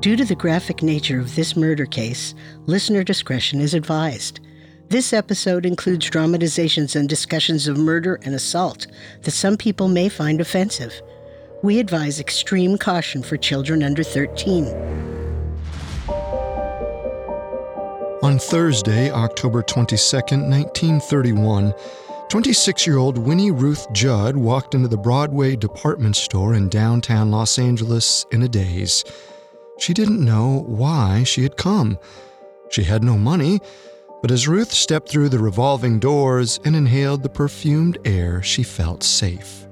Due to the graphic nature of this murder case, listener discretion is advised. This episode includes dramatizations and discussions of murder and assault that some people may find offensive. We advise extreme caution for children under 13. On Thursday, October 22, 1931, 26 year old Winnie Ruth Judd walked into the Broadway department store in downtown Los Angeles in a daze. She didn't know why she had come. She had no money, but as Ruth stepped through the revolving doors and inhaled the perfumed air, she felt safe.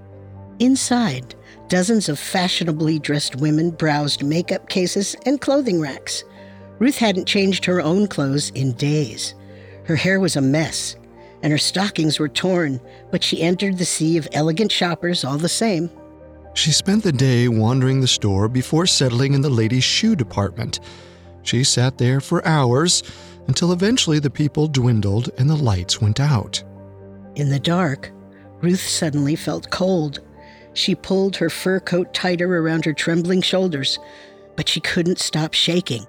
Inside, dozens of fashionably dressed women browsed makeup cases and clothing racks. Ruth hadn't changed her own clothes in days. Her hair was a mess, and her stockings were torn, but she entered the sea of elegant shoppers all the same. She spent the day wandering the store before settling in the ladies' shoe department. She sat there for hours until eventually the people dwindled and the lights went out. In the dark, Ruth suddenly felt cold. She pulled her fur coat tighter around her trembling shoulders, but she couldn't stop shaking.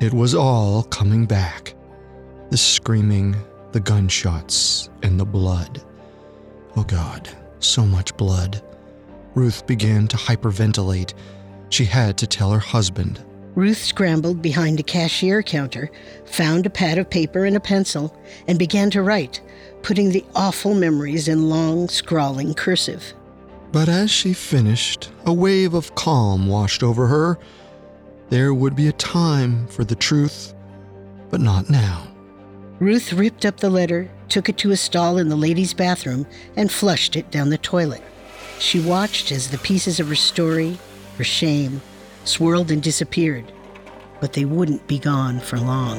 It was all coming back the screaming, the gunshots, and the blood. Oh God, so much blood. Ruth began to hyperventilate. She had to tell her husband. Ruth scrambled behind a cashier counter, found a pad of paper and a pencil, and began to write, putting the awful memories in long, scrawling cursive. But as she finished, a wave of calm washed over her. There would be a time for the truth, but not now. Ruth ripped up the letter, took it to a stall in the ladies' bathroom, and flushed it down the toilet. She watched as the pieces of her story, her shame, swirled and disappeared, but they wouldn't be gone for long.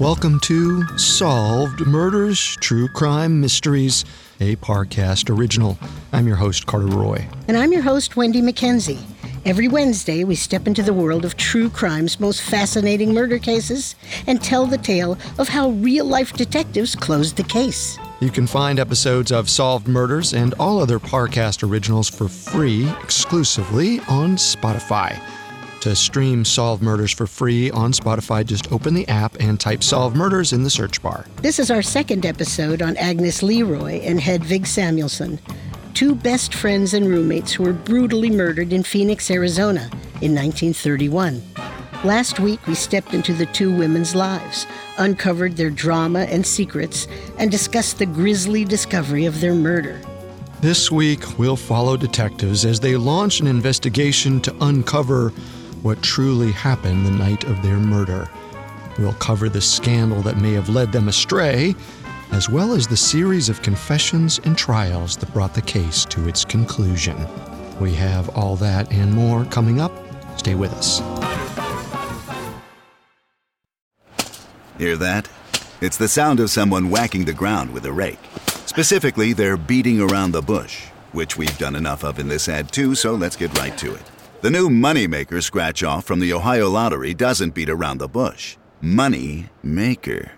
Welcome to Solved Murders, True Crime Mysteries, a Parcast original. I'm your host, Carter Roy. And I'm your host, Wendy McKenzie. Every Wednesday, we step into the world of true crime's most fascinating murder cases and tell the tale of how real life detectives closed the case. You can find episodes of Solved Murders and all other Parcast originals for free exclusively on Spotify. To stream Solved Murders for free on Spotify, just open the app and type Solved Murders in the search bar. This is our second episode on Agnes LeRoi and Hedvig Samuelson two best friends and roommates who were brutally murdered in Phoenix, Arizona in 1931. Last week, we stepped into the two women's lives, uncovered their drama and secrets, and discussed the grisly discovery of their murder. This week, we'll follow detectives as they launch an investigation to uncover what truly happened the night of their murder. We'll cover the scandal that may have led them astray as well as the series of confessions and trials that brought the case to its conclusion. We have all that and more coming up. Stay with us. Hear that? It's the sound of someone whacking the ground with a rake. Specifically, they're beating around the bush, which we've done enough of in this ad too, so let's get right to it. The new Moneymaker scratch off from the Ohio Lottery doesn't beat around the bush. Money Maker.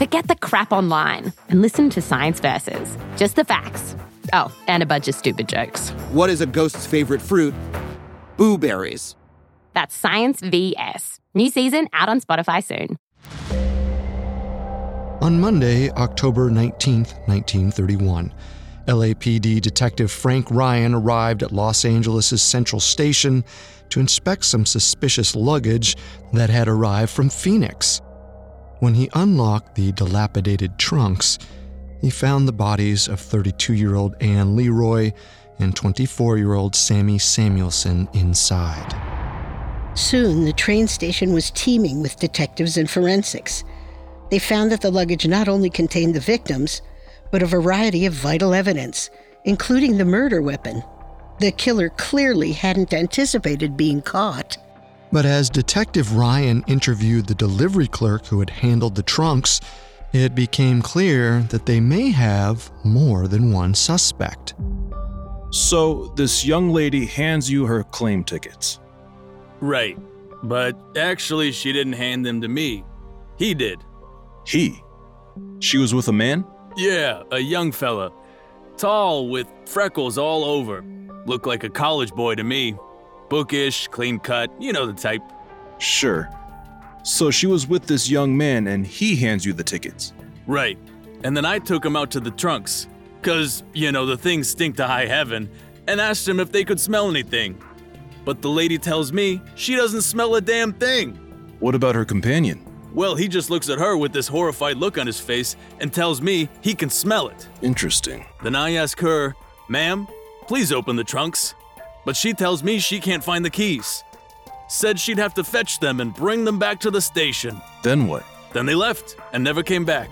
Forget the crap online and listen to Science Versus. Just the facts. Oh, and a bunch of stupid jokes. What is a ghost's favorite fruit? Blueberries. That's Science VS. New season out on Spotify soon. On Monday, October 19th, 1931, LAPD Detective Frank Ryan arrived at Los Angeles' Central Station to inspect some suspicious luggage that had arrived from Phoenix. When he unlocked the dilapidated trunks, he found the bodies of 32 year old Anne LeRoi and 24 year old Sammy Samuelson inside. Soon, the train station was teeming with detectives and forensics. They found that the luggage not only contained the victims, but a variety of vital evidence, including the murder weapon. The killer clearly hadn't anticipated being caught. But as Detective Ryan interviewed the delivery clerk who had handled the trunks, it became clear that they may have more than one suspect. So, this young lady hands you her claim tickets. Right. But actually, she didn't hand them to me. He did. He? She was with a man? Yeah, a young fella. Tall, with freckles all over. Looked like a college boy to me. Bookish, clean cut, you know the type. Sure. So she was with this young man and he hands you the tickets. Right. And then I took him out to the trunks. Cause, you know, the things stink to high heaven, and asked him if they could smell anything. But the lady tells me she doesn't smell a damn thing. What about her companion? Well, he just looks at her with this horrified look on his face and tells me he can smell it. Interesting. Then I ask her, Ma'am, please open the trunks. But she tells me she can't find the keys. Said she'd have to fetch them and bring them back to the station. Then what? Then they left and never came back.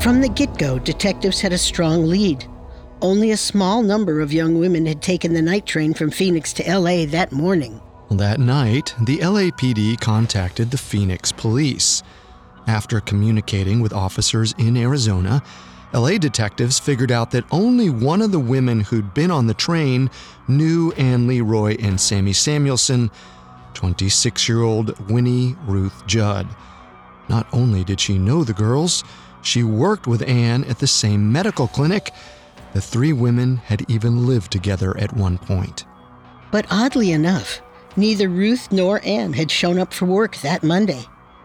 From the get go, detectives had a strong lead. Only a small number of young women had taken the night train from Phoenix to LA that morning. That night, the LAPD contacted the Phoenix police. After communicating with officers in Arizona, LA detectives figured out that only one of the women who'd been on the train knew Ann LeRoi and Sammy Samuelson, 26 year old Winnie Ruth Judd. Not only did she know the girls, she worked with Ann at the same medical clinic. The three women had even lived together at one point. But oddly enough, neither Ruth nor Ann had shown up for work that Monday.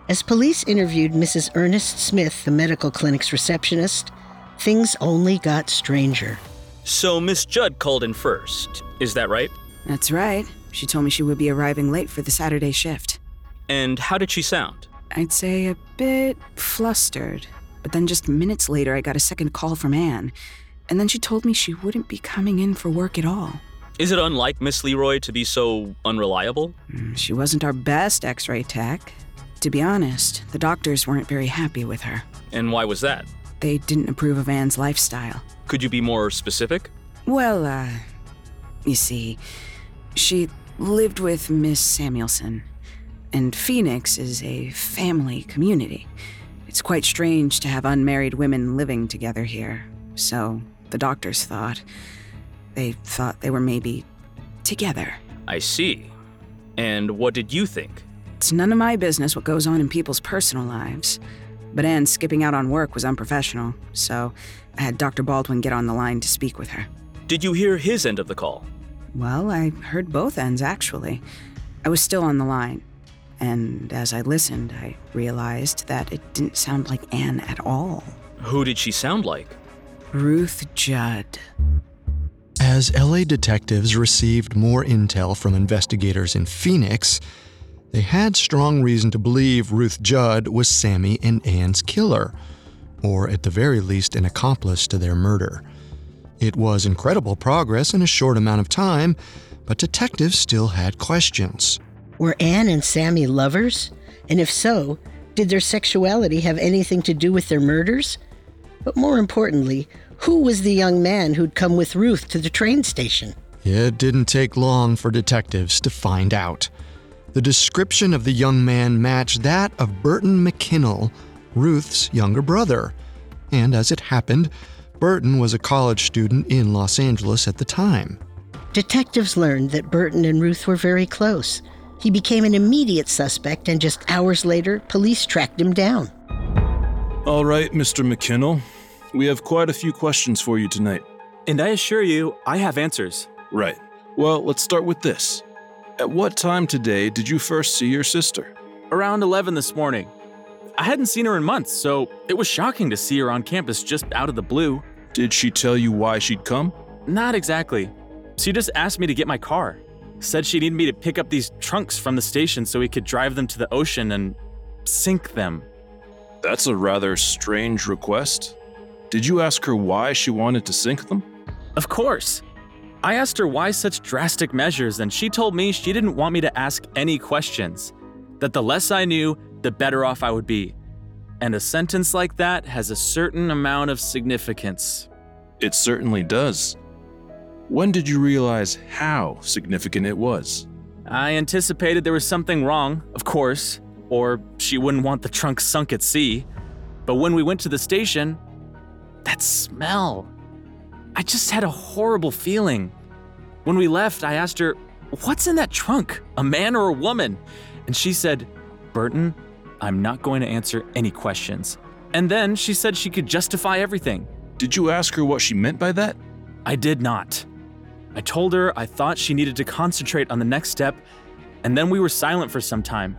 As police interviewed Mrs. Ernest Smith, the medical clinic's receptionist, things only got stranger. So Miss Judd called in first, is that right? That's right. She told me she would be arriving late for the Saturday shift. And how did she sound? I'd say a bit flustered. But then just minutes later, I got a second call from Anne. And then she told me she wouldn't be coming in for work at all. Is it unlike Miss LeRoi to be so unreliable? Mm, She wasn't our best x ray tech. To be honest, the doctors weren't very happy with her. And why was that? They didn't approve of Anne's lifestyle. Could you be more specific? Well, uh, you see, she lived with Miss Samuelson, and Phoenix is a family community. It's quite strange to have unmarried women living together here, so the doctors thought. They thought they were maybe together. I see. And what did you think? It's none of my business what goes on in people's personal lives. But Anne skipping out on work was unprofessional, so I had Dr. Baldwin get on the line to speak with her. Did you hear his end of the call? Well, I heard both ends actually. I was still on the line. And as I listened, I realized that it didn't sound like Anne at all. Who did she sound like? Ruth Judd. As LA detectives received more intel from investigators in Phoenix, they had strong reason to believe Ruth Judd was Sammy and Ann's killer, or at the very least, an accomplice to their murder. It was incredible progress in a short amount of time, but detectives still had questions. Were Anne and Sammy lovers? And if so, did their sexuality have anything to do with their murders? But more importantly, who was the young man who'd come with Ruth to the train station? It didn't take long for detectives to find out. The description of the young man matched that of Burton McKinnell, Ruth's younger brother. And as it happened, Burton was a college student in Los Angeles at the time. Detectives learned that Burton and Ruth were very close. He became an immediate suspect, and just hours later, police tracked him down. All right, Mr. McKinnell. We have quite a few questions for you tonight. And I assure you, I have answers. Right. Well, let's start with this. At what time today did you first see your sister? Around 11 this morning. I hadn't seen her in months, so it was shocking to see her on campus just out of the blue. Did she tell you why she'd come? Not exactly. She just asked me to get my car. Said she needed me to pick up these trunks from the station so we could drive them to the ocean and sink them. That's a rather strange request. Did you ask her why she wanted to sink them? Of course. I asked her why such drastic measures, and she told me she didn't want me to ask any questions. That the less I knew, the better off I would be. and a sentence like that has a certain amount of significance. It certainly does. When did you realize how significant it was? I anticipated there was something wrong, of course, or she wouldn't want the trunk sunk at sea. But when we went to the station, that smell. I just had a horrible feeling. When we left, I asked her, What's in that trunk? A man or a woman? And she said, Burton, I'm not going to answer any questions. And then she said she could justify everything. Did you ask her what she meant by that? I did not. I told her I thought she needed to concentrate on the next step, and then we were silent for some time.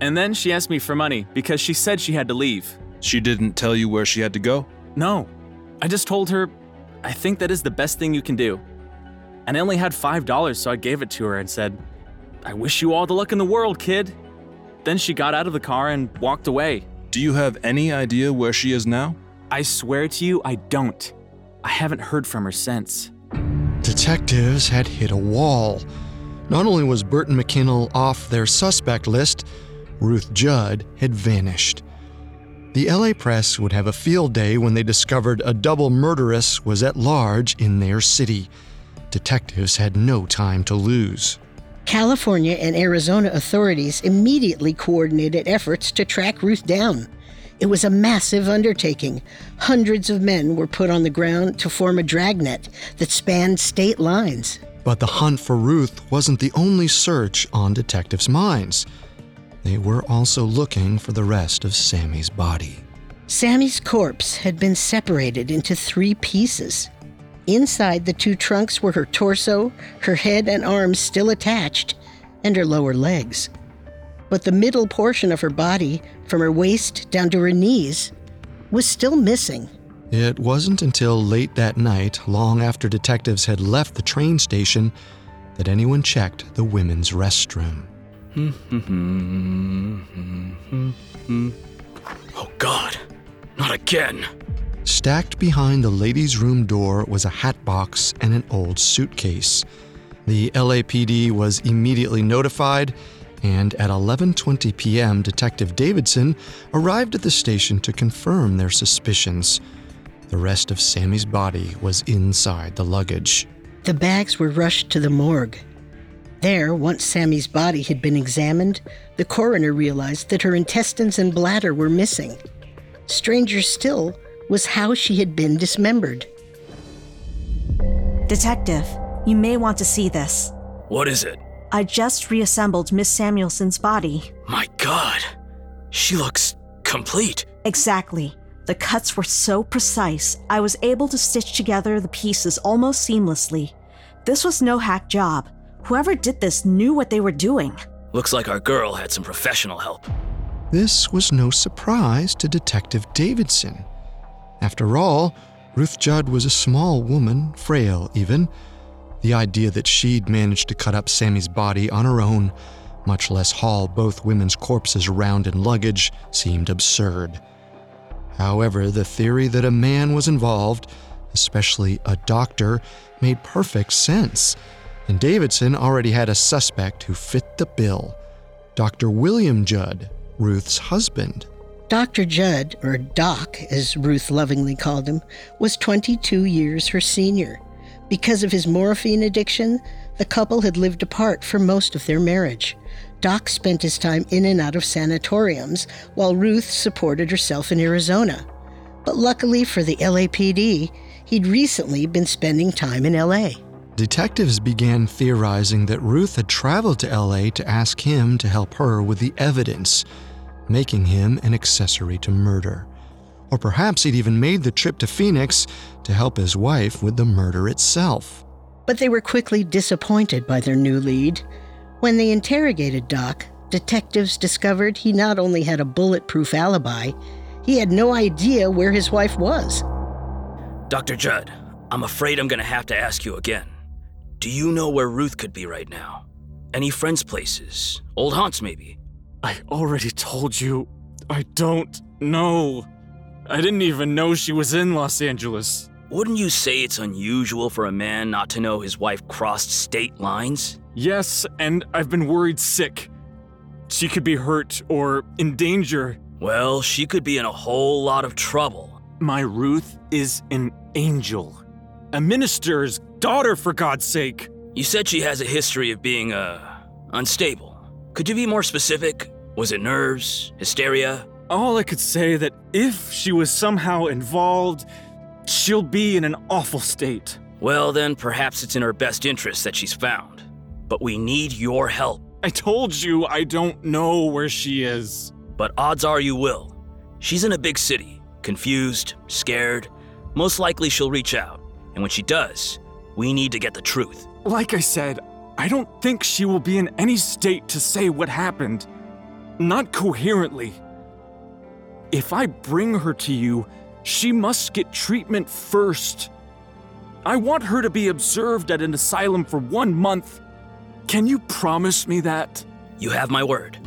And then she asked me for money because she said she had to leave. She didn't tell you where she had to go? No. I just told her, I think that is the best thing you can do. And I only had $5, so I gave it to her and said, I wish you all the luck in the world, kid. Then she got out of the car and walked away. Do you have any idea where she is now? I swear to you, I don't. I haven't heard from her since. Detectives had hit a wall. Not only was Burton McKinnell off their suspect list, Ruth Judd had vanished. The LA press would have a field day when they discovered a double murderess was at large in their city. Detectives had no time to lose. California and Arizona authorities immediately coordinated efforts to track Ruth down. It was a massive undertaking. Hundreds of men were put on the ground to form a dragnet that spanned state lines. But the hunt for Ruth wasn't the only search on detectives' minds. They were also looking for the rest of Sammy's body. Sammy's corpse had been separated into three pieces. Inside the two trunks were her torso, her head and arms still attached, and her lower legs. But the middle portion of her body, from her waist down to her knees, was still missing. It wasn't until late that night, long after detectives had left the train station, that anyone checked the women's restroom. Mm-hmm. oh, God. Not again. Stacked behind the ladies' room door was a hat box and an old suitcase. The LAPD was immediately notified, and at 11:20 p.m., Detective Davidson arrived at the station to confirm their suspicions. The rest of Sammy's body was inside the luggage. The bags were rushed to the morgue. There, once Sammy's body had been examined, the coroner realized that her intestines and bladder were missing. Stranger still was how she had been dismembered. Detective, you may want to see this. What is it? I just reassembled Miss Samuelson's body. My god. She looks complete. Exactly. The cuts were so precise, I was able to stitch together the pieces almost seamlessly. This was no hack job. Whoever did this knew what they were doing. Looks like our girl had some professional help. This was no surprise to Detective Davidson. After all, Ruth Judd was a small woman, frail even. The idea that she'd managed to cut up Sammy's body on her own, much less haul both women's corpses around in luggage, seemed absurd. However, the theory that a man was involved, especially a doctor, made perfect sense, and Davidson already had a suspect who fit the bill Dr. William Judd, Ruth's husband. Dr. Judd, or Doc as Ruth lovingly called him, was 22 years her senior. Because of his morphine addiction, the couple had lived apart for most of their marriage. Doc spent his time in and out of sanatoriums, while Ruth supported herself in Arizona. But luckily for the LAPD, he'd recently been spending time in LA. Detectives began theorizing that Ruth had traveled to LA to ask him to help her with the evidence, making him an accessory to murder. Or perhaps he'd even made the trip to Phoenix to help his wife with the murder itself. But they were quickly disappointed by their new lead. When they interrogated Doc, detectives discovered he not only had a bulletproof alibi, he had no idea where his wife was. Dr. Judd, I'm afraid I'm going to have to ask you again. Do you know where Ruth could be right now? Any friends' places? Old haunts, maybe? I already told you. I don't know. I didn't even know she was in Los Angeles. Wouldn't you say it's unusual for a man not to know his wife crossed state lines? Yes, and I've been worried sick. She could be hurt or in danger, Well, she could be in a whole lot of trouble. My Ruth is an angel. A minister's daughter, for God's sake. You said she has a history of being, uh, unstable. Could you be more specific? Was it nerves? Hysteria? All I could say that if she was somehow involved, she'll be in an awful state. Well, then perhaps it's in her best interest that she's found. But we need your help. I told you I don't know where she is. But odds are you will. She's in a big city, confused, scared. Most likely she'll reach out. And when she does, we need to get the truth. Like I said, I don't think she will be in any state to say what happened. Not coherently. If I bring her to you, she must get treatment first. I want her to be observed at an asylum for one month. Can you promise me that? You have my word.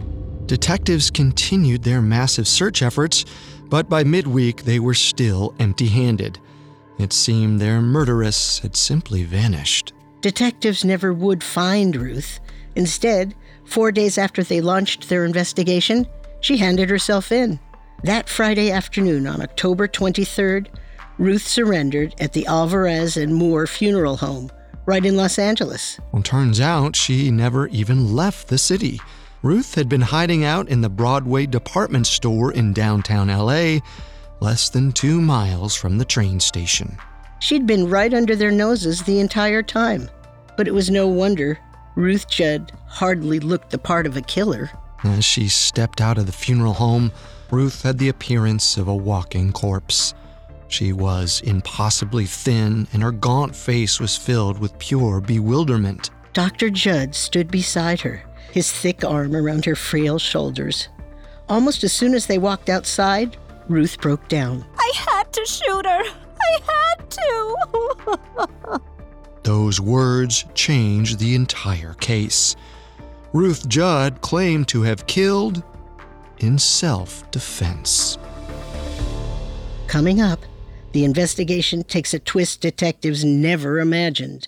Detectives continued their massive search efforts, but by midweek they were still empty handed. It seemed their murderess had simply vanished. Detectives never would find Ruth. Instead, four days after they launched their investigation, she handed herself in. That Friday afternoon, on October 23rd, Ruth surrendered at the Alvarez and Moore Funeral Home, right in Los Angeles. Well, turns out she never even left the city. Ruth had been hiding out in the Broadway department store in downtown LA, less than two miles from the train station. She'd been right under their noses the entire time. But it was no wonder Ruth Judd hardly looked the part of a killer. As she stepped out of the funeral home, Ruth had the appearance of a walking corpse. She was impossibly thin, and her gaunt face was filled with pure bewilderment. Dr. Judd stood beside her, his thick arm around her frail shoulders. Almost as soon as they walked outside, Ruth broke down. I had to shoot her. I had to. Those words changed the entire case. Ruth Judd claimed to have killed in self defense. Coming up, the investigation takes a twist detectives never imagined.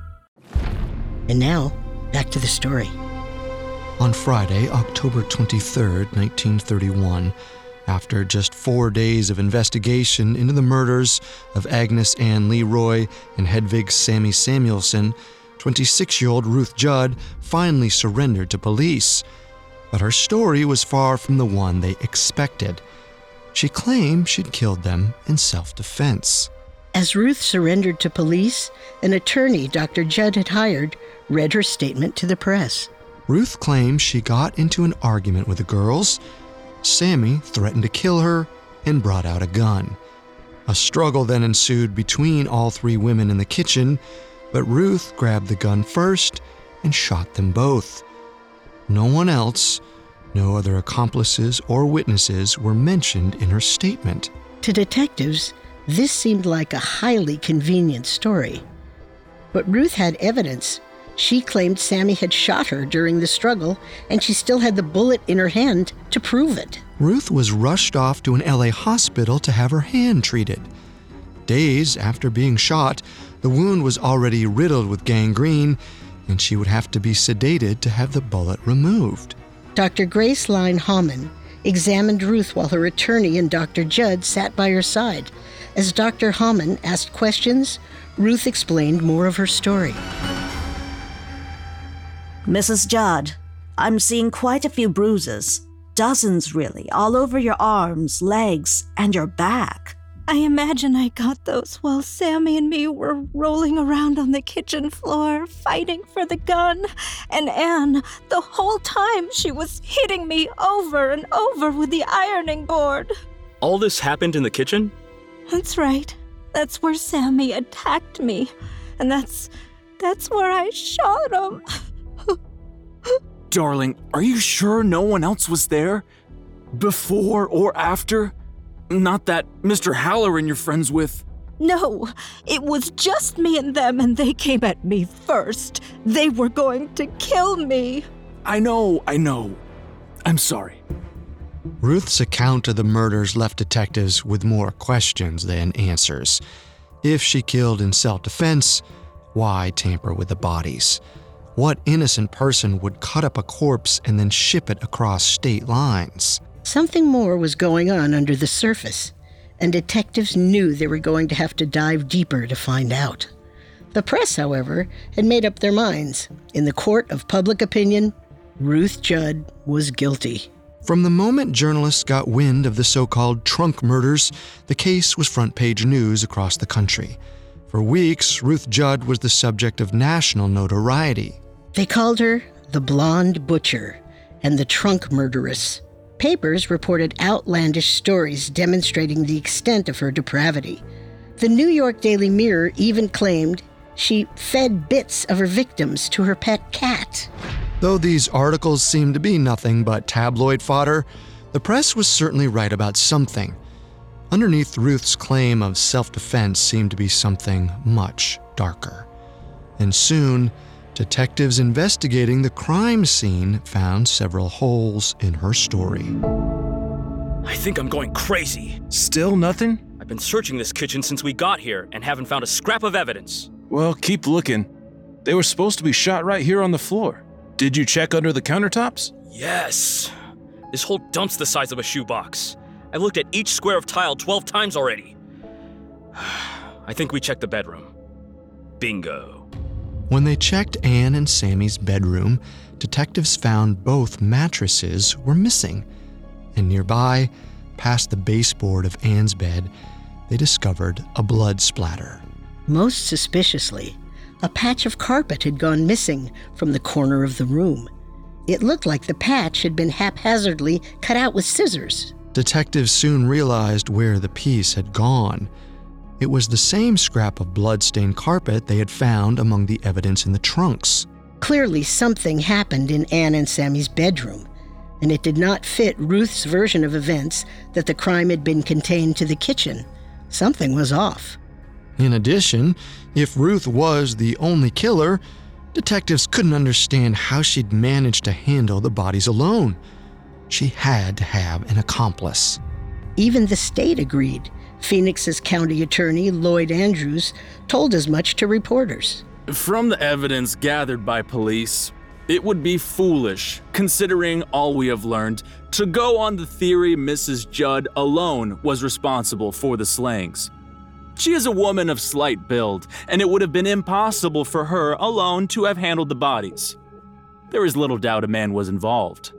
And now, back to the story. On Friday, October 23, 1931, after just four days of investigation into the murders of Agnes Ann LeRoi and Hedvig Sammy Samuelson, 26 year old Ruth Judd finally surrendered to police. But her story was far from the one they expected. She claimed she'd killed them in self defense. As Ruth surrendered to police, an attorney Dr. Judd had hired read her statement to the press. Ruth claims she got into an argument with the girls. Sammy threatened to kill her and brought out a gun. A struggle then ensued between all three women in the kitchen, but Ruth grabbed the gun first and shot them both. No one else, no other accomplices or witnesses were mentioned in her statement. To detectives, this seemed like a highly convenient story. But Ruth had evidence she claimed Sammy had shot her during the struggle, and she still had the bullet in her hand to prove it. Ruth was rushed off to an LA hospital to have her hand treated. Days after being shot, the wound was already riddled with gangrene, and she would have to be sedated to have the bullet removed. Dr. Grace Line Hauman examined Ruth while her attorney and Dr. Judd sat by her side. As Dr. Hauman asked questions, Ruth explained more of her story. Mrs. Judd, I'm seeing quite a few bruises. Dozens, really, all over your arms, legs, and your back. I imagine I got those while Sammy and me were rolling around on the kitchen floor, fighting for the gun. And Anne, the whole time, she was hitting me over and over with the ironing board. All this happened in the kitchen? That's right. That's where Sammy attacked me. And that's. that's where I shot him. Darling, are you sure no one else was there? Before or after? Not that Mr. Halloran you're friends with. No, it was just me and them, and they came at me first. They were going to kill me. I know, I know. I'm sorry. Ruth's account of the murders left detectives with more questions than answers. If she killed in self defense, why tamper with the bodies? What innocent person would cut up a corpse and then ship it across state lines? Something more was going on under the surface, and detectives knew they were going to have to dive deeper to find out. The press, however, had made up their minds. In the court of public opinion, Ruth Judd was guilty. From the moment journalists got wind of the so called trunk murders, the case was front page news across the country. For weeks, Ruth Judd was the subject of national notoriety. They called her the Blonde Butcher and the Trunk Murderess. Papers reported outlandish stories demonstrating the extent of her depravity. The New York Daily Mirror even claimed she fed bits of her victims to her pet cat. Though these articles seemed to be nothing but tabloid fodder, the press was certainly right about something. Underneath Ruth's claim of self defense seemed to be something much darker. And soon, detectives investigating the crime scene found several holes in her story. I think I'm going crazy. Still nothing? I've been searching this kitchen since we got here and haven't found a scrap of evidence. Well, keep looking. They were supposed to be shot right here on the floor. Did you check under the countertops? Yes. This whole dump's the size of a shoebox. I've looked at each square of tile 12 times already. I think we checked the bedroom. Bingo. When they checked Anne and Sammy's bedroom, detectives found both mattresses were missing. And nearby, past the baseboard of Anne's bed, they discovered a blood splatter. Most suspiciously, a patch of carpet had gone missing from the corner of the room. It looked like the patch had been haphazardly cut out with scissors. Detectives soon realized where the piece had gone. It was the same scrap of blood-stained carpet they had found among the evidence in the trunks. Clearly, something happened in Anne and Sammy's bedroom, and it did not fit Ruth's version of events that the crime had been contained to the kitchen. Something was off. In addition, if Ruth was the only killer, detectives couldn't understand how she'd managed to handle the bodies alone. She had to have an accomplice. Even the state agreed. Phoenix's county attorney, Lloyd Andrews, told as much to reporters. From the evidence gathered by police, it would be foolish, considering all we have learned, to go on the theory Mrs. Judd alone was responsible for the slayings. She is a woman of slight build, and it would have been impossible for her alone to have handled the bodies. There is little doubt a man was involved.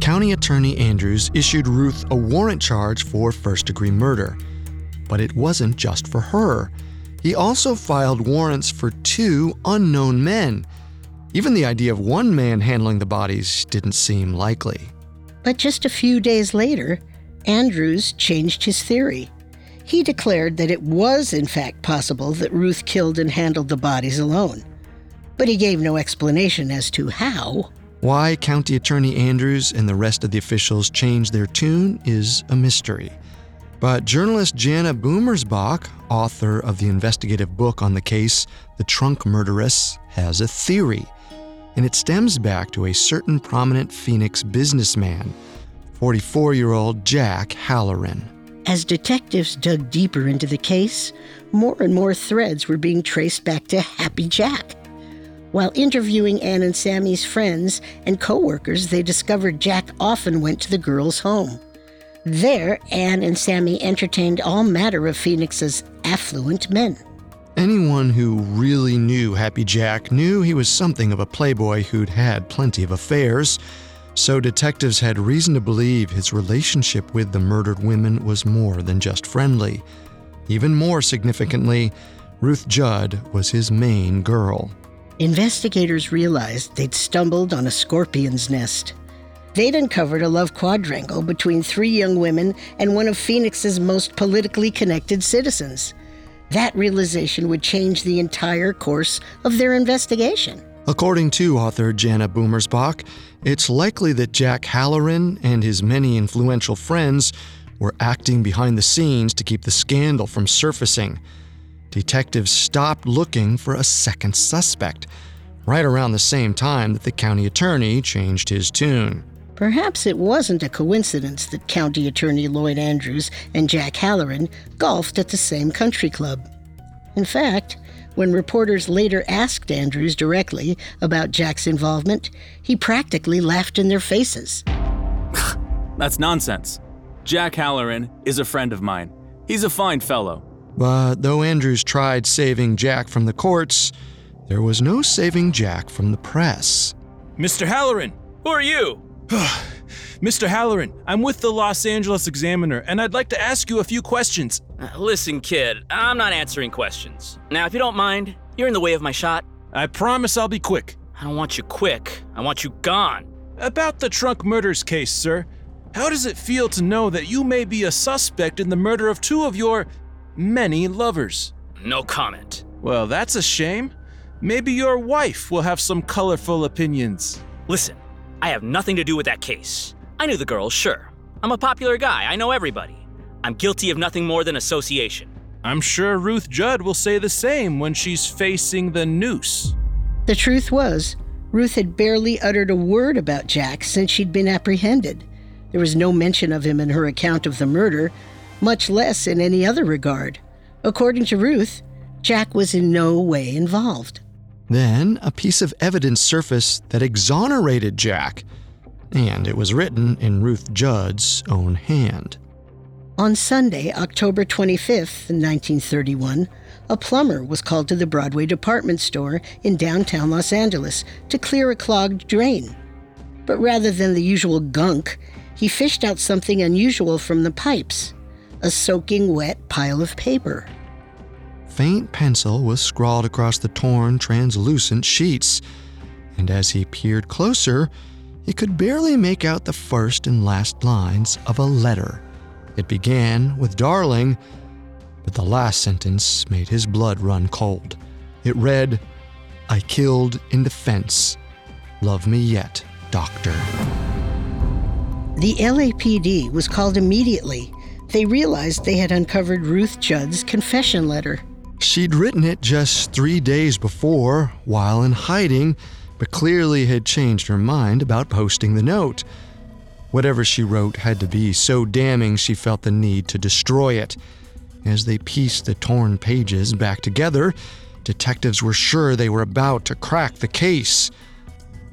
County Attorney Andrews issued Ruth a warrant charge for first degree murder. But it wasn't just for her. He also filed warrants for two unknown men. Even the idea of one man handling the bodies didn't seem likely. But just a few days later, Andrews changed his theory. He declared that it was, in fact, possible that Ruth killed and handled the bodies alone. But he gave no explanation as to how. Why County Attorney Andrews and the rest of the officials changed their tune is a mystery. But journalist Jana Bommersbach, author of the investigative book on the case, The Trunk Murderess, has a theory. And it stems back to a certain prominent Phoenix businessman, 44 year old Jack Halloran. As detectives dug deeper into the case, more and more threads were being traced back to Happy Jack. While interviewing Anne and Sammy's friends and coworkers, they discovered Jack often went to the girls' home. There, Anne and Sammy entertained all matter of Phoenix's affluent men. Anyone who really knew Happy Jack knew he was something of a playboy who'd had plenty of affairs, so detectives had reason to believe his relationship with the murdered women was more than just friendly. Even more significantly, Ruth Judd was his main girl. Investigators realized they'd stumbled on a scorpion's nest. They'd uncovered a love quadrangle between three young women and one of Phoenix's most politically connected citizens. That realization would change the entire course of their investigation. According to author Jana Bommersbach, it's likely that Jack Halloran and his many influential friends were acting behind the scenes to keep the scandal from surfacing. Detectives stopped looking for a second suspect, right around the same time that the county attorney changed his tune. Perhaps it wasn't a coincidence that County Attorney Lloyd Andrews and Jack Halloran golfed at the same country club. In fact, when reporters later asked Andrews directly about Jack's involvement, he practically laughed in their faces. That's nonsense. Jack Halloran is a friend of mine. He's a fine fellow. But though Andrews tried saving Jack from the courts, there was no saving Jack from the press. Mr. Halloran! Who are you? Mr. Halloran, I'm with the Los Angeles Examiner, and I'd like to ask you a few questions. Uh, listen, kid, I'm not answering questions. Now, if you don't mind, you're in the way of my shot. I promise I'll be quick. I don't want you quick, I want you gone. About the trunk murders case, sir. How does it feel to know that you may be a suspect in the murder of two of your many lovers? No comment. Well, that's a shame. Maybe your wife will have some colorful opinions. Listen, I have nothing to do with that case. I knew the girls, sure. I'm a popular guy, I know everybody. I'm guilty of nothing more than association. I'm sure Ruth Judd will say the same when she's facing the noose. The truth was, Ruth had barely uttered a word about Jack since she'd been apprehended. There was no mention of him in her account of the murder, much less in any other regard. According to Ruth, Jack was in no way involved. Then a piece of evidence surfaced that exonerated Jack, and it was written in Ruth Judd's own hand. On Sunday, October 25th, 1931, a plumber was called to the Broadway department store in downtown Los Angeles to clear a clogged drain. But rather than the usual gunk, he fished out something unusual from the pipes a soaking wet pile of paper. Faint pencil was scrawled across the torn, translucent sheets, and as he peered closer, he could barely make out the first and last lines of a letter. It began with darling, but the last sentence made his blood run cold. It read, I killed in defense. Love me yet, doctor. The LAPD was called immediately. They realized they had uncovered Ruth Judd's confession letter. She'd written it just three days before, while in hiding, but clearly had changed her mind about posting the note. Whatever she wrote had to be so damning she felt the need to destroy it. As they pieced the torn pages back together, detectives were sure they were about to crack the case.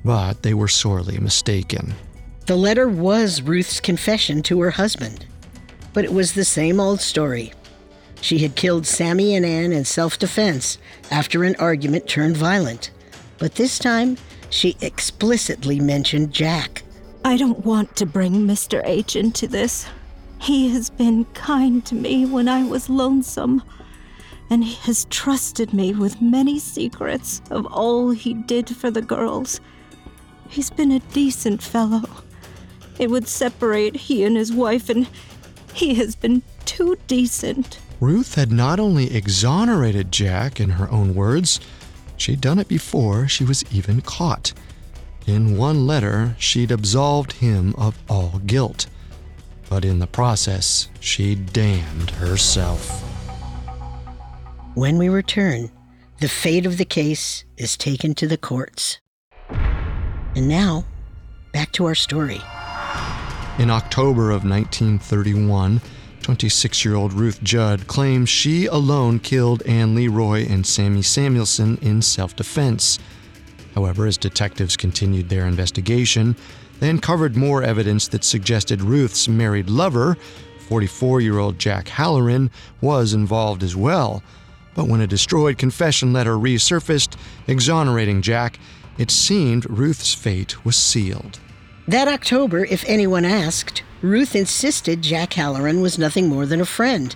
But they were sorely mistaken. The letter was Ruth's confession to her husband. But it was the same old story. She had killed Sammy and Ann in self defense after an argument turned violent. But this time, she explicitly mentioned Jack. I don't want to bring Mr. H into this. He has been kind to me when I was lonesome, and he has trusted me with many secrets of all he did for the girls. He's been a decent fellow. It would separate he and his wife, and he has been too decent. Ruth had not only exonerated Jack in her own words, she'd done it before she was even caught. In one letter, she'd absolved him of all guilt. But in the process, she damned herself. When we return, the fate of the case is taken to the courts. And now, back to our story. In October of 1931, 26 year old Ruth Judd claims she alone killed Ann LeRoi and Sammy Samuelson in self defense. However, as detectives continued their investigation, they uncovered more evidence that suggested Ruth's married lover, 44 year old Jack Halloran, was involved as well. But when a destroyed confession letter resurfaced, exonerating Jack, it seemed Ruth's fate was sealed. That October, if anyone asked, Ruth insisted Jack Halloran was nothing more than a friend.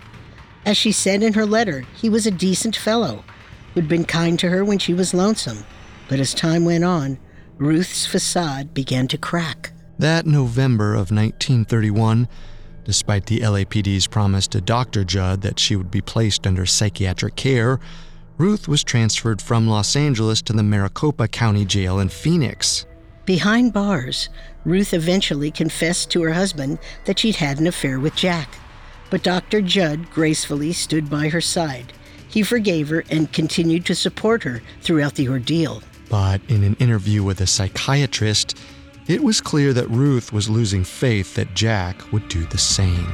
As she said in her letter, he was a decent fellow who'd been kind to her when she was lonesome. But as time went on, Ruth's facade began to crack. That November of 1931, despite the LAPD's promise to Dr. Judd that she would be placed under psychiatric care, Ruth was transferred from Los Angeles to the Maricopa County Jail in Phoenix. Behind bars, Ruth eventually confessed to her husband that she'd had an affair with Jack. But Dr. Judd gracefully stood by her side. He forgave her and continued to support her throughout the ordeal. But in an interview with a psychiatrist, it was clear that Ruth was losing faith that Jack would do the same.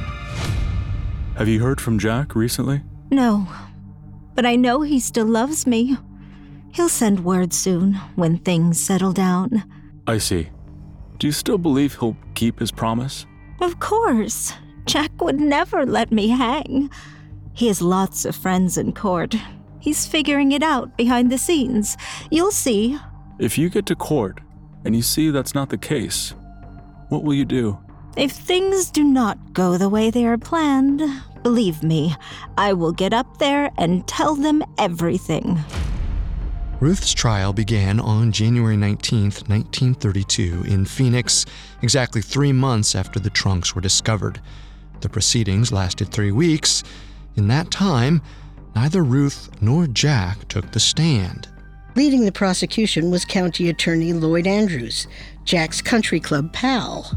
Have you heard from Jack recently? No, but I know he still loves me. He'll send word soon when things settle down. I see. Do you still believe he'll keep his promise? Of course. Jack would never let me hang. He has lots of friends in court. He's figuring it out behind the scenes. You'll see. If you get to court and you see that's not the case, what will you do? If things do not go the way they are planned, believe me, I will get up there and tell them everything. Ruth's trial began on January 19, 1932, in Phoenix, exactly three months after the trunks were discovered. The proceedings lasted three weeks. In that time, neither Ruth nor Jack took the stand. Leading the prosecution was County Attorney Lloyd Andrews, Jack's country club pal.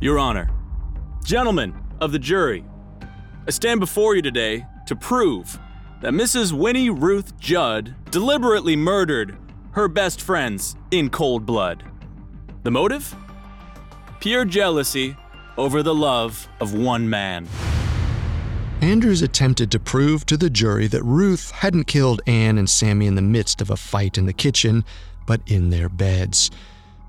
Your Honor, gentlemen of the jury, I stand before you today to prove that Mrs. Winnie Ruth Judd deliberately murdered her best friends in cold blood. The motive? Pure jealousy over the love of one man. Andrews attempted to prove to the jury that Ruth hadn't killed Anne and Sammy in the midst of a fight in the kitchen, but in their beds.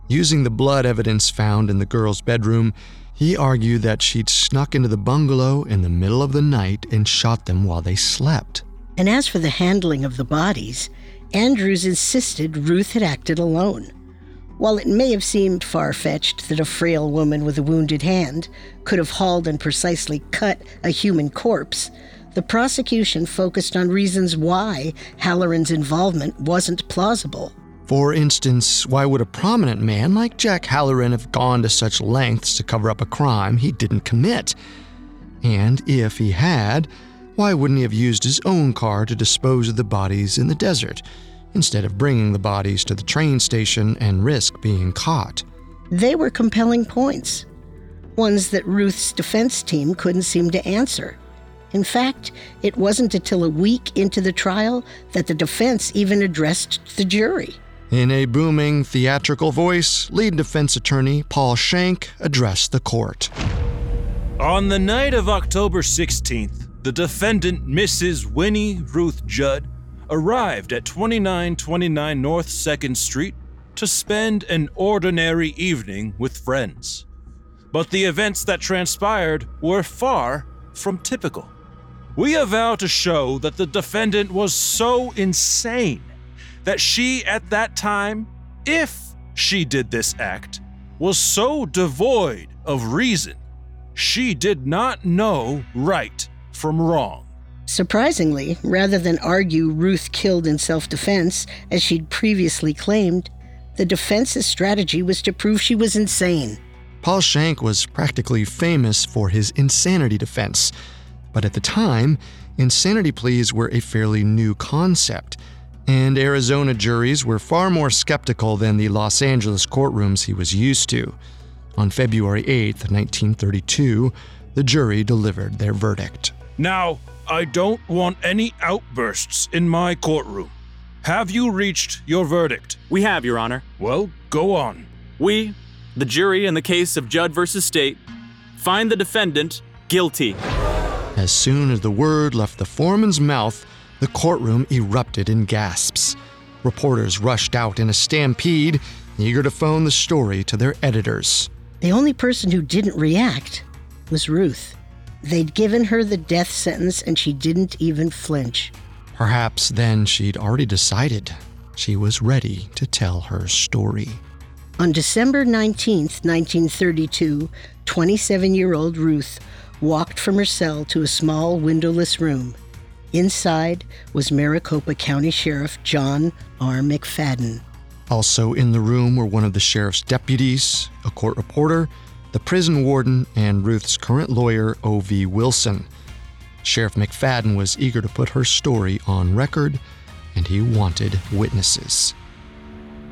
Using the blood evidence found in the girls' bedroom, he argued that she'd snuck into the bungalow in the middle of the night and shot them while they slept. And as for the handling of the bodies, Andrews insisted Ruth had acted alone. While it may have seemed far fetched that a frail woman with a wounded hand could have hauled and precisely cut a human corpse, the prosecution focused on reasons why Halloran's involvement wasn't plausible. For instance, why would a prominent man like Jack Halloran have gone to such lengths to cover up a crime he didn't commit? And if he had, why wouldn't he have used his own car to dispose of the bodies in the desert, instead of bringing the bodies to the train station and risk being caught? They were compelling points, ones that Ruth's defense team couldn't seem to answer. In fact, it wasn't until a week into the trial that the defense even addressed the jury. In a booming, theatrical voice, lead defense attorney Paul Schenck addressed the court. On the night of October 16th, the defendant, Mrs. Winnie Ruth Judd, arrived at 2929 North 2nd Street to spend an ordinary evening with friends. But the events that transpired were far from typical. We avow to show that the defendant was so insane that she, at that time, if she did this act, was so devoid of reason, she did not know right from wrong. Surprisingly, rather than argue Ruth killed in self defense, as she'd previously claimed, the defense's strategy was to prove she was insane. Paul Schenck was practically famous for his insanity defense, but at the time, insanity pleas were a fairly new concept, and Arizona juries were far more skeptical than the Los Angeles courtrooms he was used to. On February 8, 1932, the jury delivered their verdict. Now, I don't want any outbursts in my courtroom. Have you reached your verdict? We have, Your Honor. Well, go on. We, the jury in the case of Judd versus State, find the defendant guilty. As soon as the word left the foreman's mouth, the courtroom erupted in gasps. Reporters rushed out in a stampede, eager to phone the story to their editors. The only person who didn't react was Ruth. They'd given her the death sentence and she didn't even flinch. Perhaps then she'd already decided she was ready to tell her story. On December 19, 1932, 27 year old Ruth walked from her cell to a small windowless room. Inside was Maricopa County Sheriff John R. McFadden. Also in the room were one of the sheriff's deputies, a court reporter, the prison warden, and Ruth's current lawyer, O.V. Wilson. Sheriff McFadden was eager to put her story on record, and he wanted witnesses.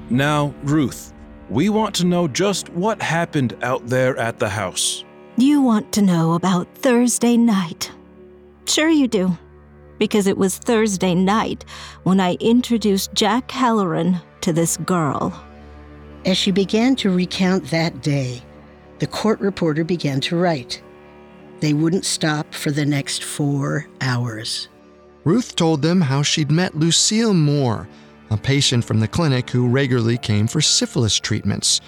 Now, Ruth, We want to know just what happened out there at the house. You want to know about Thursday night? Sure, you do. Because it was Thursday night when I introduced Jack Halloran to this girl. As she began to recount that day, the court reporter began to write. They wouldn't stop for the next four hours. Ruth told them how she'd met Lucille Moore, a patient from the clinic who regularly came for syphilis treatments.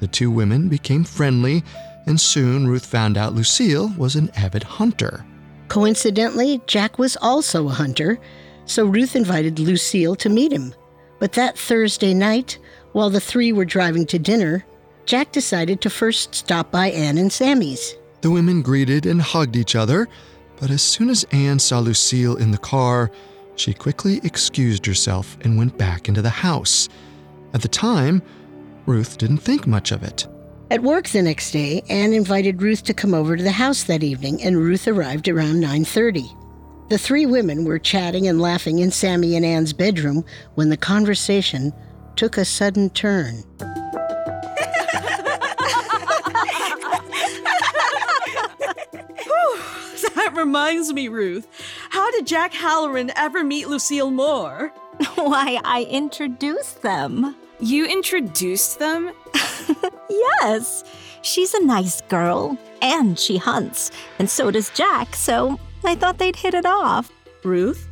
The two women became friendly, and soon Ruth found out Lucille was an avid hunter. Coincidentally, Jack was also a hunter, so Ruth invited Lucille to meet him. But that Thursday night, while the three were driving to dinner, Jack decided to first stop by Anne and Sammy's. The women greeted and hugged each other, but as soon as Anne saw Lucille in the car, she quickly excused herself and went back into the house. At the time, Ruth didn't think much of it. At work the next day, Anne invited Ruth to come over to the house that evening, and Ruth arrived around 9:30. The three women were chatting and laughing in Sammy and Anne's bedroom when the conversation took a sudden turn. That reminds me, Ruth. How did Jack Halloran ever meet Lucille Moore? Why, I introduced them. You introduced them? yes. She's a nice girl, and she hunts, and so does Jack, so I thought they'd hit it off. Ruth,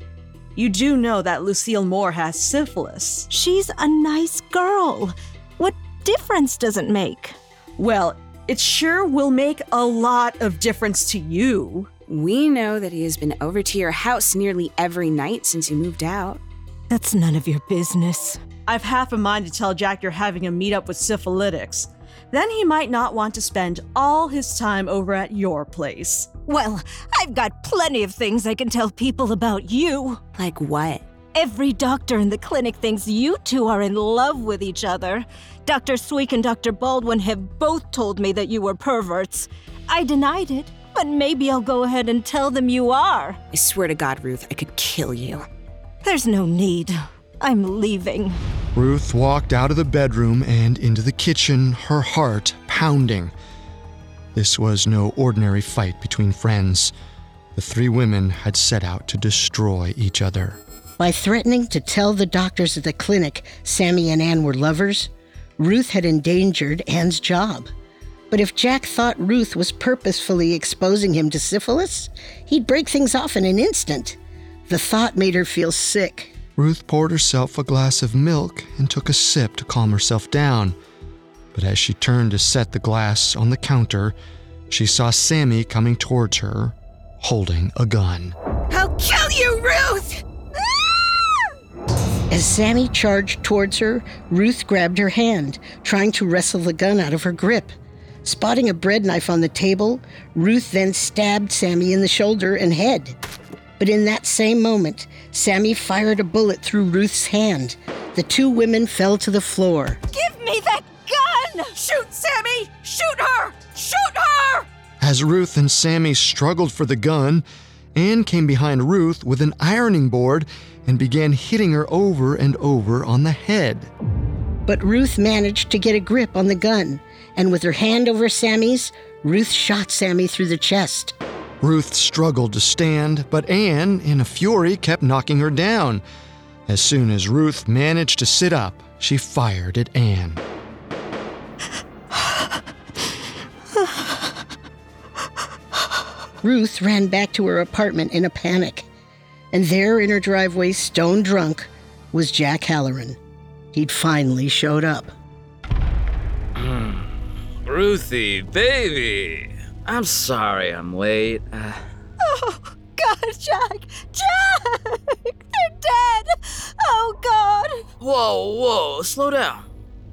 you do know that Lucille Moore has syphilis. She's a nice girl. What difference does it make? Well, it sure will make a lot of difference to you. We know that he has been over to your house nearly every night since you moved out. That's none of your business. I've half a mind to tell Jack you're having a meetup with syphilitics. Then he might not want to spend all his time over at your place. Well, I've got plenty of things I can tell people about you. Like what? Every doctor in the clinic thinks you two are in love with each other. Dr. Sweek and Dr. Baldwin have both told me that you were perverts. I denied it, but maybe I'll go ahead and tell them you are. I swear to God, Ruth, I could kill you. There's no need. I'm leaving. Ruth walked out of the bedroom and into the kitchen, her heart pounding. This was no ordinary fight between friends. The three women had set out to destroy each other. By threatening to tell the doctors at the clinic Sammy and Anne were lovers, Ruth had endangered Anne's job. But if Jack thought Ruth was purposefully exposing him to syphilis, he'd break things off in an instant. The thought made her feel sick. Ruth poured herself a glass of milk and took a sip to calm herself down. But as she turned to set the glass on the counter, she saw Sammy coming towards her, holding a gun. I'll kill you, Ruth! Ah! As Sammy charged towards her, Ruth grabbed her hand, trying to wrestle the gun out of her grip. Spotting a bread knife on the table, Ruth then stabbed Sammy in the shoulder and head. But in that same moment, Sammy fired a bullet through Ruth's hand. The two women fell to the floor. Give me that gun! Shoot, Sammy! Shoot her! Shoot her! As Ruth and Sammy struggled for the gun, Anne came behind Ruth with an ironing board and began hitting her over and over on the head. But Ruth managed to get a grip on the gun, and with her hand over Sammy's, Ruth shot Sammy through the chest. Ruth struggled to stand, but Anne, in a fury, kept knocking her down. As soon as Ruth managed to sit up, she fired at Anne. Ruth ran back to her apartment in a panic. And there in her driveway, stone drunk, was Jack Halloran. He'd finally showed up. Ruthie, baby. I'm sorry I'm late. Uh, Oh, God, Jack! Jack! They're dead! Oh, God! whoa, whoa, slow down.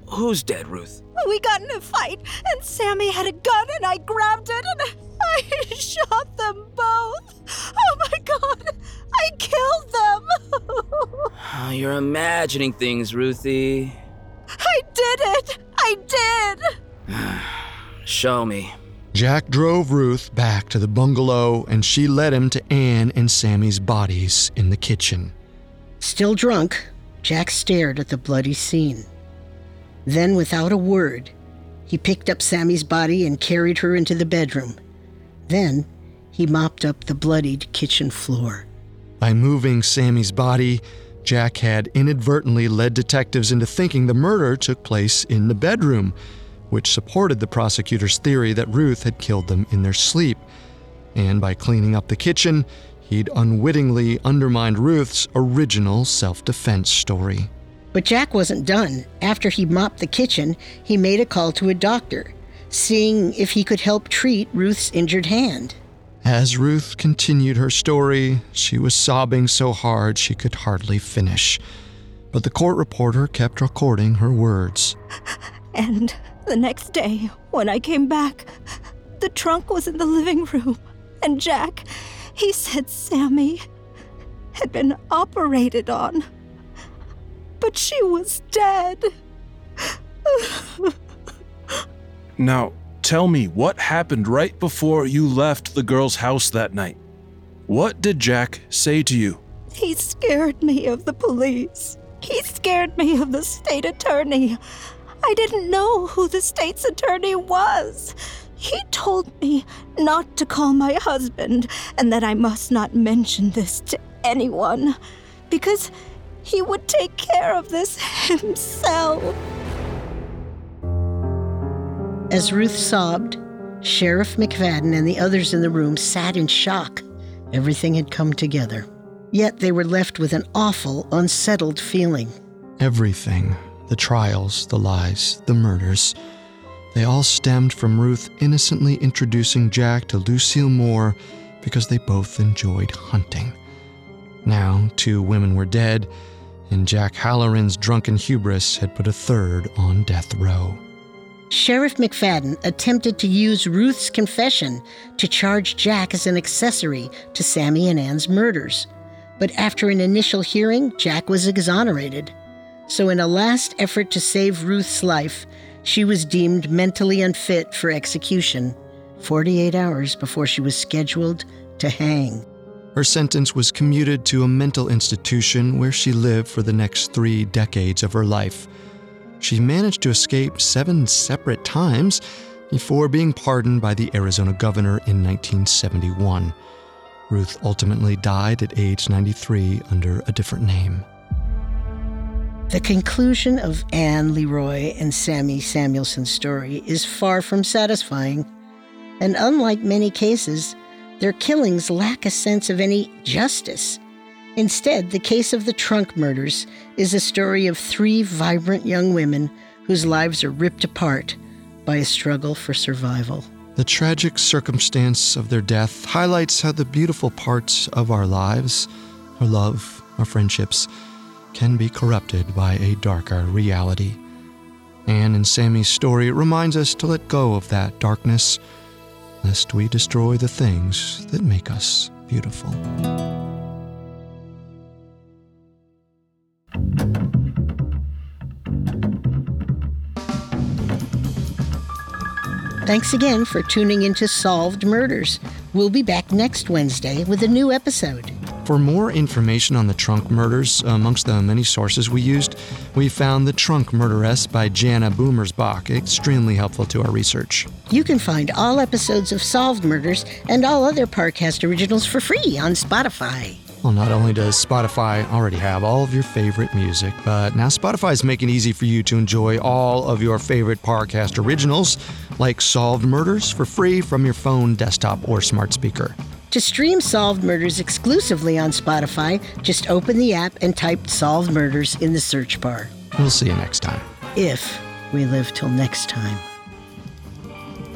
Who's dead, Ruth? We got in a fight, and Sammy had a gun, and I grabbed it, and I shot them both. Oh, my God! I killed them! Oh, you're imagining things, Ruthie. I did it! I did! Show me. Jack drove Ruth back to the bungalow and she led him to Anne and Sammy's bodies in the kitchen. Still drunk, Jack stared at the bloody scene. Then, without a word, he picked up Sammy's body and carried her into the bedroom. Then, he mopped up the bloodied kitchen floor. By moving Sammy's body, Jack had inadvertently led detectives into thinking the murder took place in the bedroom, which supported the prosecutor's theory that Ruth had killed them in their sleep. And by cleaning up the kitchen, he'd unwittingly undermined Ruth's original self defense story. But Jack wasn't done. After he mopped the kitchen, he made a call to a doctor, seeing if he could help treat Ruth's injured hand. As Ruth continued her story, she was sobbing so hard she could hardly finish. But the court reporter kept recording her words. And the next day, when I came back, the trunk was in the living room, and Jack, he said Sammy had been operated on. But she was dead. Now, tell me what happened right before you left the girl's house that night. What did Jack say to you? He scared me of the police. He scared me of the state attorney. I didn't know who the state's attorney was. He told me not to call my husband and that I must not mention this to anyone because he would take care of this himself. As Ruth sobbed, Sheriff McFadden and the others in the room sat in shock. Everything had come together. Yet they were left with an awful, unsettled feeling. Everything the trials, the lies, the murders they all stemmed from Ruth innocently introducing Jack to Lucille Moore because they both enjoyed hunting. Now, two women were dead, and Jack Halloran's drunken hubris had put a third on death row. Sheriff McFadden attempted to use Ruth's confession to charge Jack as an accessory to Sammy and Anne's murders. But after an initial hearing, Jack was exonerated. So, in a last effort to save Ruth's life, she was deemed mentally unfit for execution 48 hours before she was scheduled to hang. Her sentence was commuted to a mental institution where she lived for the next three decades of her life. She managed to escape seven separate times before being pardoned by the Arizona governor in 1971. Ruth ultimately died at age 93 under a different name. The conclusion of Anne LeRoi and Sammy Samuelson's story is far from satisfying, and unlike many cases, their killings lack a sense of any justice. Instead, the case of the trunk murders is a story of three vibrant young women whose lives are ripped apart by a struggle for survival. The tragic circumstance of their death highlights how the beautiful parts of our lives, our love, our friendships, can be corrupted by a darker reality. Anne and Sammy's story it reminds us to let go of that darkness, lest we destroy the things that make us beautiful. Thanks again for tuning into Solved Murders. We'll be back next Wednesday with a new episode. For more information on the trunk murders, amongst the many sources we used, we found The Trunk Murderess by Jana Bommersbach, extremely helpful to our research. You can find all episodes of Solved Murders and all other Parcast originals for free on Spotify. Well, not only does Spotify already have all of your favorite music, but now Spotify is making it easy for you to enjoy all of your favorite Parcast originals, like Solved Murders, for free from your phone, desktop, or smart speaker. To stream Solved Murders exclusively on Spotify, just open the app and type Solved Murders in the search bar. We'll see you next time. If we live till next time.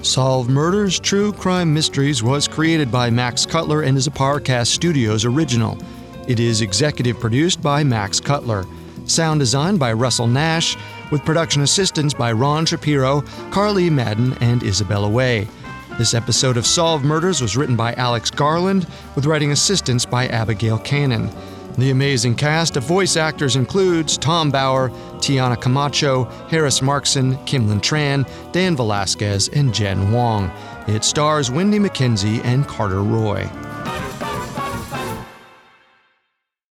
Solved Murders True Crime Mysteries was created by Max Cutler and is a Parcast Studios original. It is executive produced by Max Cutler. Sound designed by Russell Nash, with production assistance by Ron Shapiro, Carly Madden, and Isabella Way. This episode of Solve Murders was written by Alex Garland, with writing assistance by Abigail Cannon. The amazing cast of voice actors includes Tom Bauer, Tiana Camacho, Harris Markson, Kimlin Tran, Dan Velasquez, and Jen Wong. It stars Wendy McKenzie and Carter Roy.